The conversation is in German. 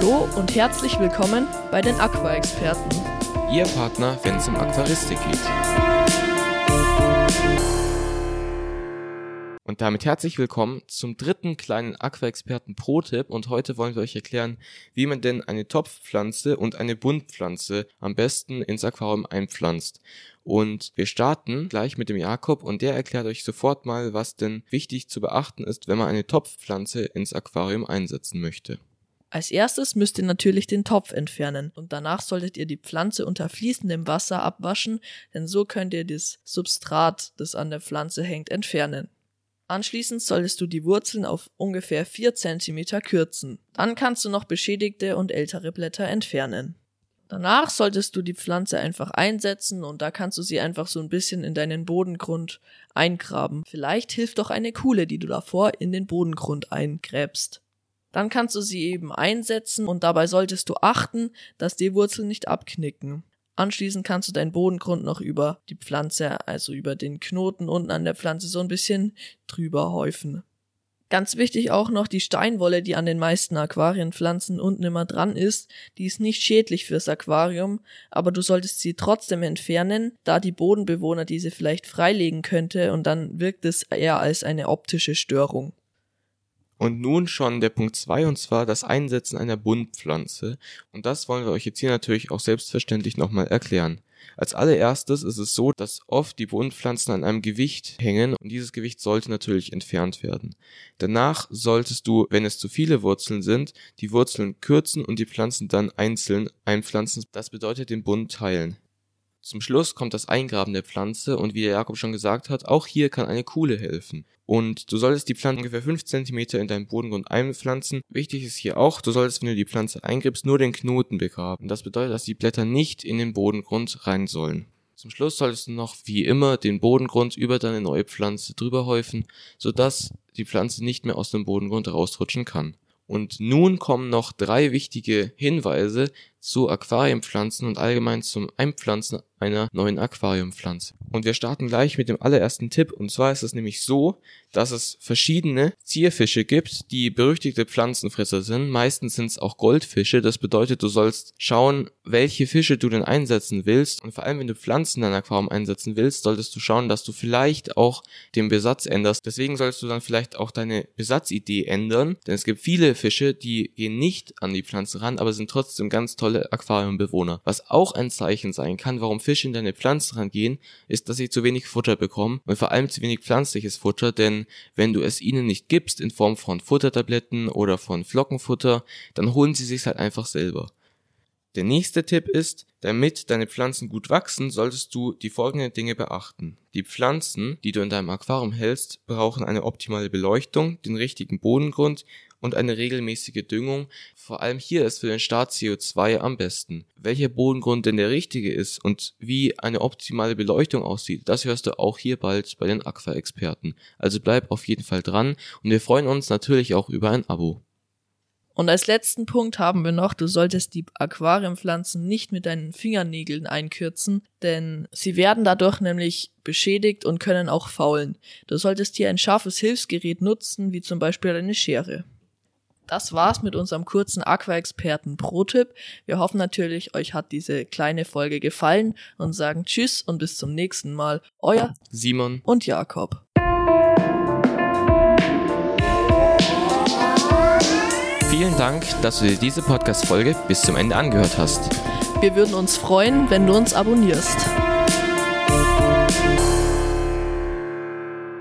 Hallo und herzlich willkommen bei den Aqua-Experten. Ihr Partner, wenn es um Aquaristik geht. Und damit herzlich willkommen zum dritten kleinen Aqua-Experten Pro-Tipp und heute wollen wir euch erklären, wie man denn eine Topfpflanze und eine Buntpflanze am besten ins Aquarium einpflanzt. Und wir starten gleich mit dem Jakob und der erklärt euch sofort mal, was denn wichtig zu beachten ist, wenn man eine Topfpflanze ins Aquarium einsetzen möchte. Als erstes müsst ihr natürlich den Topf entfernen und danach solltet ihr die Pflanze unter fließendem Wasser abwaschen, denn so könnt ihr das Substrat, das an der Pflanze hängt, entfernen. Anschließend solltest du die Wurzeln auf ungefähr 4 cm kürzen. Dann kannst du noch beschädigte und ältere Blätter entfernen. Danach solltest du die Pflanze einfach einsetzen und da kannst du sie einfach so ein bisschen in deinen Bodengrund eingraben. Vielleicht hilft doch eine Kuhle, die du davor in den Bodengrund eingräbst. Dann kannst du sie eben einsetzen und dabei solltest du achten, dass die Wurzeln nicht abknicken. Anschließend kannst du deinen Bodengrund noch über die Pflanze, also über den Knoten unten an der Pflanze so ein bisschen drüber häufen. Ganz wichtig auch noch die Steinwolle, die an den meisten Aquarienpflanzen unten immer dran ist. Die ist nicht schädlich fürs Aquarium, aber du solltest sie trotzdem entfernen, da die Bodenbewohner diese vielleicht freilegen könnte und dann wirkt es eher als eine optische Störung. Und nun schon der Punkt zwei und zwar das Einsetzen einer Buntpflanze. Und das wollen wir euch jetzt hier natürlich auch selbstverständlich nochmal erklären. Als allererstes ist es so, dass oft die Buntpflanzen an einem Gewicht hängen und dieses Gewicht sollte natürlich entfernt werden. Danach solltest du, wenn es zu viele Wurzeln sind, die Wurzeln kürzen und die Pflanzen dann einzeln einpflanzen. Das bedeutet den Bund teilen. Zum Schluss kommt das Eingraben der Pflanze und wie der Jakob schon gesagt hat, auch hier kann eine Kuhle helfen. Und du solltest die Pflanze ungefähr 5 cm in deinen Bodengrund einpflanzen. Wichtig ist hier auch, du solltest, wenn du die Pflanze eingräbst, nur den Knoten begraben. Das bedeutet, dass die Blätter nicht in den Bodengrund rein sollen. Zum Schluss solltest du noch, wie immer, den Bodengrund über deine neue Pflanze drüber häufen, sodass die Pflanze nicht mehr aus dem Bodengrund rausrutschen kann. Und nun kommen noch drei wichtige Hinweise zu Aquariumpflanzen und allgemein zum Einpflanzen einer neuen Aquariumpflanze. Und wir starten gleich mit dem allerersten Tipp. Und zwar ist es nämlich so, dass es verschiedene Zierfische gibt, die berüchtigte Pflanzenfresser sind. Meistens sind es auch Goldfische. Das bedeutet, du sollst schauen, welche Fische du denn einsetzen willst. Und vor allem, wenn du Pflanzen in dein Aquarium einsetzen willst, solltest du schauen, dass du vielleicht auch den Besatz änderst. Deswegen solltest du dann vielleicht auch deine Besatzidee ändern. Denn es gibt viele Fische, die gehen nicht an die Pflanze ran, aber sind trotzdem ganz tolle Aquariumbewohner. Was auch ein Zeichen sein kann, warum Fische in deine Pflanzen rangehen, ist, dass sie zu wenig Futter bekommen und vor allem zu wenig pflanzliches Futter, denn wenn du es ihnen nicht gibst in Form von Futtertabletten oder von Flockenfutter, dann holen sie sich halt einfach selber. Der nächste Tipp ist, damit deine Pflanzen gut wachsen, solltest du die folgenden Dinge beachten. Die Pflanzen, die du in deinem Aquarium hältst, brauchen eine optimale Beleuchtung, den richtigen Bodengrund, und eine regelmäßige Düngung. Vor allem hier ist für den Start CO2 am besten. Welcher Bodengrund denn der richtige ist und wie eine optimale Beleuchtung aussieht, das hörst du auch hier bald bei den Aqua-Experten. Also bleib auf jeden Fall dran und wir freuen uns natürlich auch über ein Abo. Und als letzten Punkt haben wir noch, du solltest die Aquariumpflanzen nicht mit deinen Fingernägeln einkürzen, denn sie werden dadurch nämlich beschädigt und können auch faulen. Du solltest hier ein scharfes Hilfsgerät nutzen, wie zum Beispiel eine Schere das war's mit unserem kurzen Aqua-Experten Pro-Tipp. Wir hoffen natürlich, euch hat diese kleine Folge gefallen und sagen Tschüss und bis zum nächsten Mal. Euer Simon und Jakob. Vielen Dank, dass du dir diese Podcast-Folge bis zum Ende angehört hast. Wir würden uns freuen, wenn du uns abonnierst.